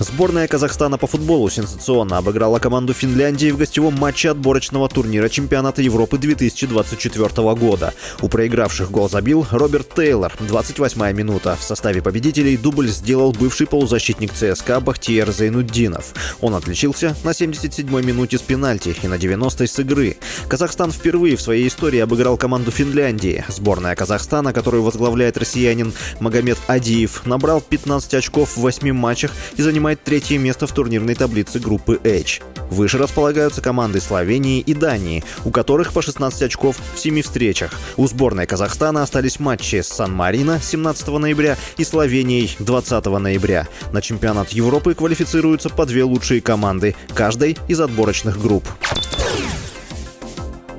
Сборная Казахстана по футболу сенсационно обыграла команду Финляндии в гостевом матче отборочного турнира чемпионата Европы 2024 года. У проигравших гол забил Роберт Тейлор, 28-я минута. В составе победителей дубль сделал бывший полузащитник ЦСКА Бахтиер Зайнуддинов. Он отличился на 77-й минуте с пенальти и на 90-й с игры. Казахстан впервые в своей истории обыграл команду Финляндии. Сборная Казахстана, которую возглавляет россиянин Магомед Адиев, набрал 15 очков в 8 матчах и занимает занимает третье место в турнирной таблице группы H. Выше располагаются команды Словении и Дании, у которых по 16 очков в 7 встречах. У сборной Казахстана остались матчи с Сан-Марино 17 ноября и Словенией 20 ноября. На чемпионат Европы квалифицируются по две лучшие команды, каждой из отборочных групп.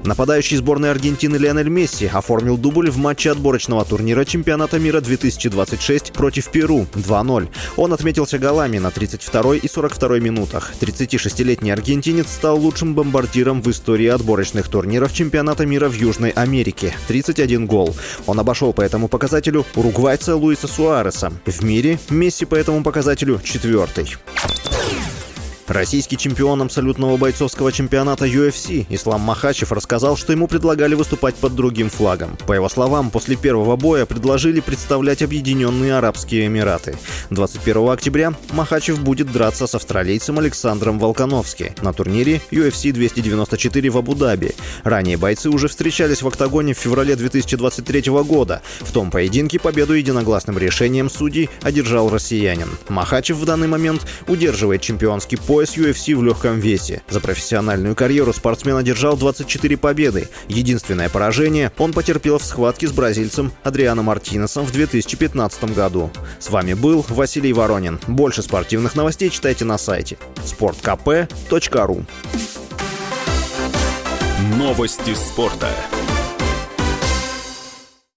Нападающий сборной Аргентины Лионель Месси оформил дубль в матче отборочного турнира чемпионата мира 2026 против Перу 2-0. Он отметился голами на 32 и 42 минутах. 36-летний аргентинец стал лучшим бомбардиром в истории отборочных турниров чемпионата мира в Южной Америке. 31 гол. Он обошел по этому показателю уругвайца Луиса Суареса. В мире Месси по этому показателю четвертый. Российский чемпион абсолютного бойцовского чемпионата UFC Ислам Махачев рассказал, что ему предлагали выступать под другим флагом. По его словам, после первого боя предложили представлять Объединенные Арабские Эмираты. 21 октября Махачев будет драться с австралийцем Александром Волконовски на турнире UFC 294 в Абу-Даби. Ранее бойцы уже встречались в октагоне в феврале 2023 года. В том поединке победу единогласным решением судей одержал россиянин. Махачев в данный момент удерживает чемпионский пояс пояс UFC в легком весе. За профессиональную карьеру спортсмен одержал 24 победы. Единственное поражение он потерпел в схватке с бразильцем Адрианом Мартинесом в 2015 году. С вами был Василий Воронин. Больше спортивных новостей читайте на сайте sportkp.ru Новости спорта.